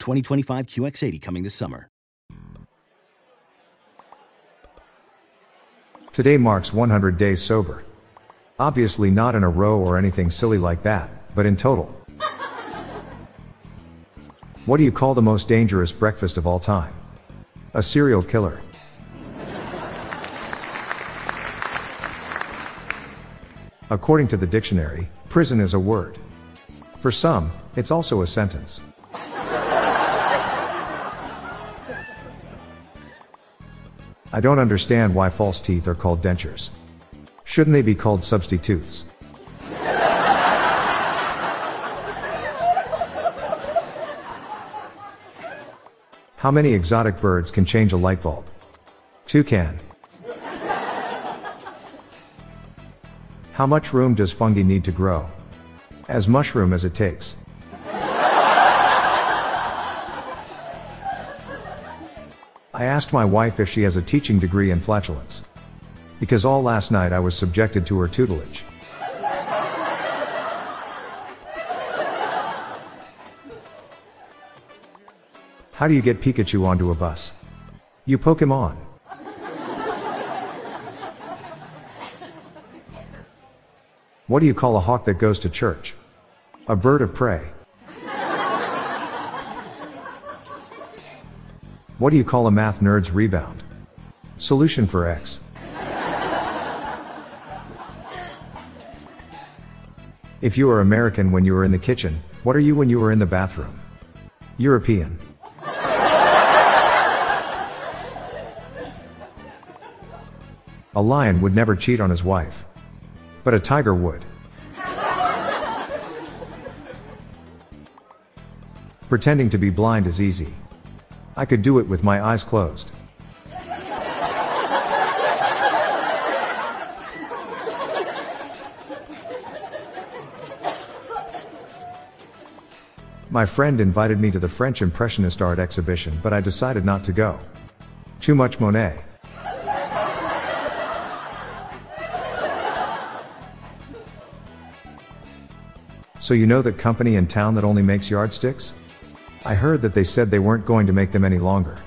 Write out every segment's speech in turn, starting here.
2025 QX80 coming this summer. Today marks 100 days sober. Obviously not in a row or anything silly like that, but in total. What do you call the most dangerous breakfast of all time? A serial killer. According to the dictionary, prison is a word. For some, it's also a sentence. I don't understand why false teeth are called dentures. Shouldn't they be called substitutes? How many exotic birds can change a light bulb? Two can. How much room does fungi need to grow? As mushroom as it takes. I asked my wife if she has a teaching degree in flatulence. Because all last night I was subjected to her tutelage. How do you get Pikachu onto a bus? You poke him on. What do you call a hawk that goes to church? A bird of prey. What do you call a math nerd's rebound? Solution for X. If you are American when you are in the kitchen, what are you when you are in the bathroom? European. A lion would never cheat on his wife. But a tiger would. Pretending to be blind is easy. I could do it with my eyes closed. My friend invited me to the French Impressionist art exhibition, but I decided not to go. Too much Monet. So you know that company in town that only makes yardsticks? I heard that they said they weren't going to make them any longer.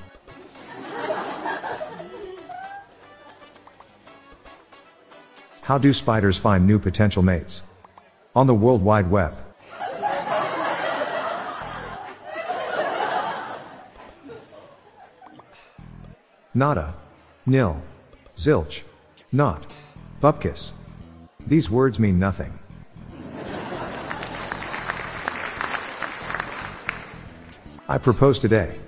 How do spiders find new potential mates? On the World Wide Web. Nada. Nil. Zilch. Not. Bupkis. These words mean nothing. I proposed today.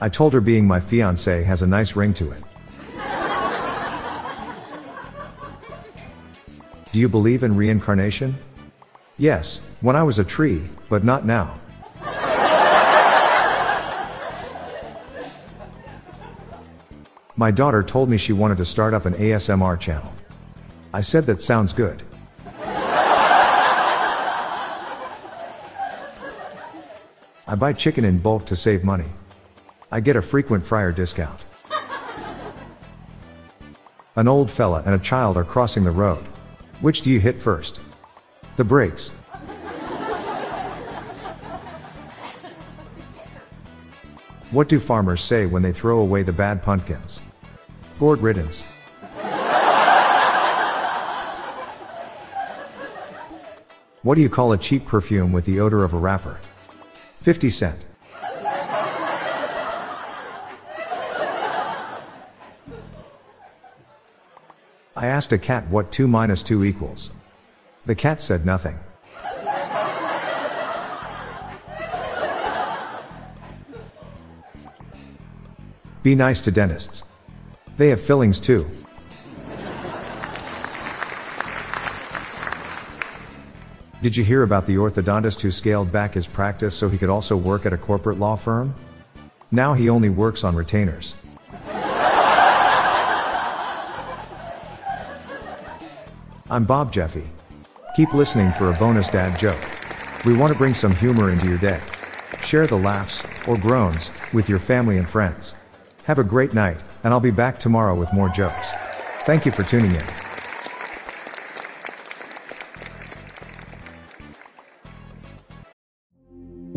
I told her being my fiance has a nice ring to it. Do you believe in reincarnation? Yes, when I was a tree, but not now. My daughter told me she wanted to start up an ASMR channel. I said that sounds good. I buy chicken in bulk to save money. I get a frequent fryer discount. An old fella and a child are crossing the road. Which do you hit first? The brakes. What do farmers say when they throw away the bad pumpkins? Gourd riddance. What do you call a cheap perfume with the odor of a rapper? 50 cent. I asked a cat what 2 minus 2 equals. The cat said nothing. Be nice to dentists. They have fillings too. Did you hear about the orthodontist who scaled back his practice so he could also work at a corporate law firm? Now he only works on retainers. I'm Bob Jeffy. Keep listening for a bonus dad joke. We want to bring some humor into your day. Share the laughs, or groans, with your family and friends. Have a great night, and I'll be back tomorrow with more jokes. Thank you for tuning in.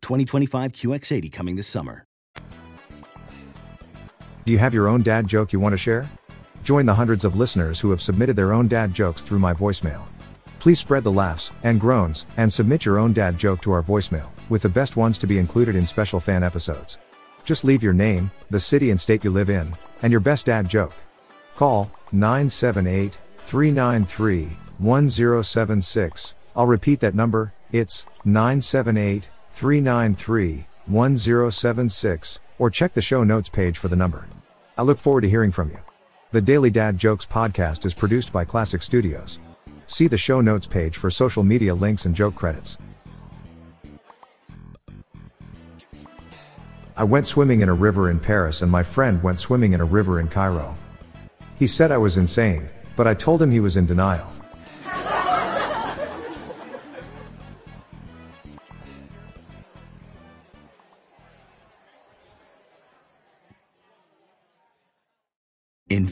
2025 QX80 coming this summer. Do you have your own dad joke you want to share? Join the hundreds of listeners who have submitted their own dad jokes through my voicemail. Please spread the laughs and groans and submit your own dad joke to our voicemail, with the best ones to be included in special fan episodes. Just leave your name, the city and state you live in, and your best dad joke. Call 978 393 1076. I'll repeat that number, it's 978 393 1076, or check the show notes page for the number. I look forward to hearing from you. The Daily Dad Jokes podcast is produced by Classic Studios. See the show notes page for social media links and joke credits. I went swimming in a river in Paris and my friend went swimming in a river in Cairo. He said I was insane, but I told him he was in denial.